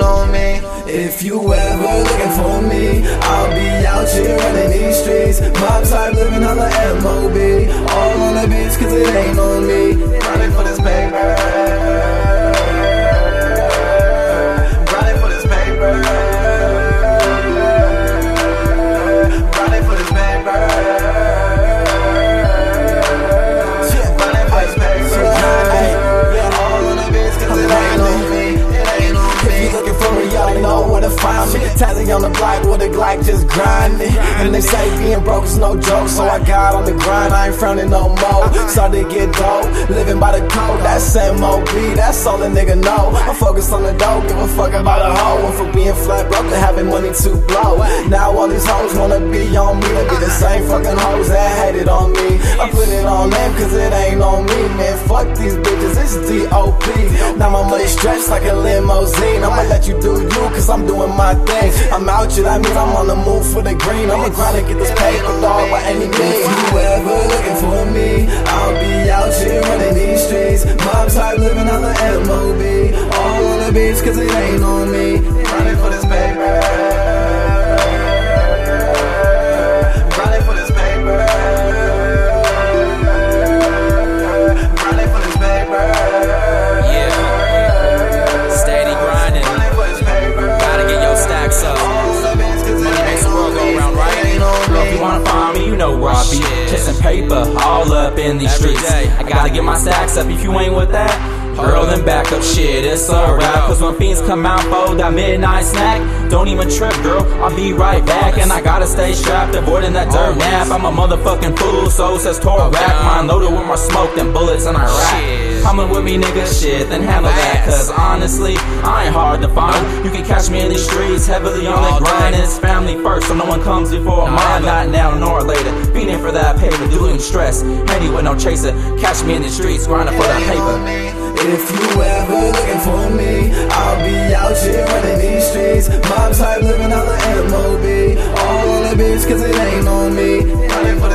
on me. If you ever looking for me, I'll be On the block with a Glock just grinding. And they say being broke is no joke, so I got on the grind. I ain't frowning no more. Started to get dope, living by the code. That's MOB, that's all a nigga know. I'm focused on the dope, give a fuck about a hoe. And for being flat broke and having money to blow. Now all these hoes wanna be on me. They be the same fucking hoes that hated on me. I put on them cause it ain't on me, man. Fuck these bitches, it's DOP. Now my money stretched like a limousine. I'ma let you do you cause I'm doing my thing. I'm out here, that means I'm on the move for the green. I'ma grind and get this paper, dog, by any means. If you ever looking for me, I'll be out here running these streets. Mob type living on the MOB. All on the beach cause it ain't on me. In these Every streets. day. I gotta get my stacks up. If you ain't with that, then back up. Shit, it's a wrap. Cause when fiends come out for that midnight snack, don't even trip, girl. I'll be right back. And I gotta stay strapped, avoiding that dirt nap. I'm a motherfucking fool, so says Torak. Oh, down. Mine loaded with more smoke than bullets in Iraq. Coming with me, nigga, shit, then handle that. Cause honestly, I ain't hard to find. You can catch me in these streets, heavily on the grind. It's family first, so no one comes before mine. Not now nor later. Feeding for that paper, doing stress. Handy with no chaser. Catch me in the streets, grinding for that paper. If you ever looking for me, I'll be out here running these streets. Mob type living on the MOB. All on the beach cause it ain't on me. Running for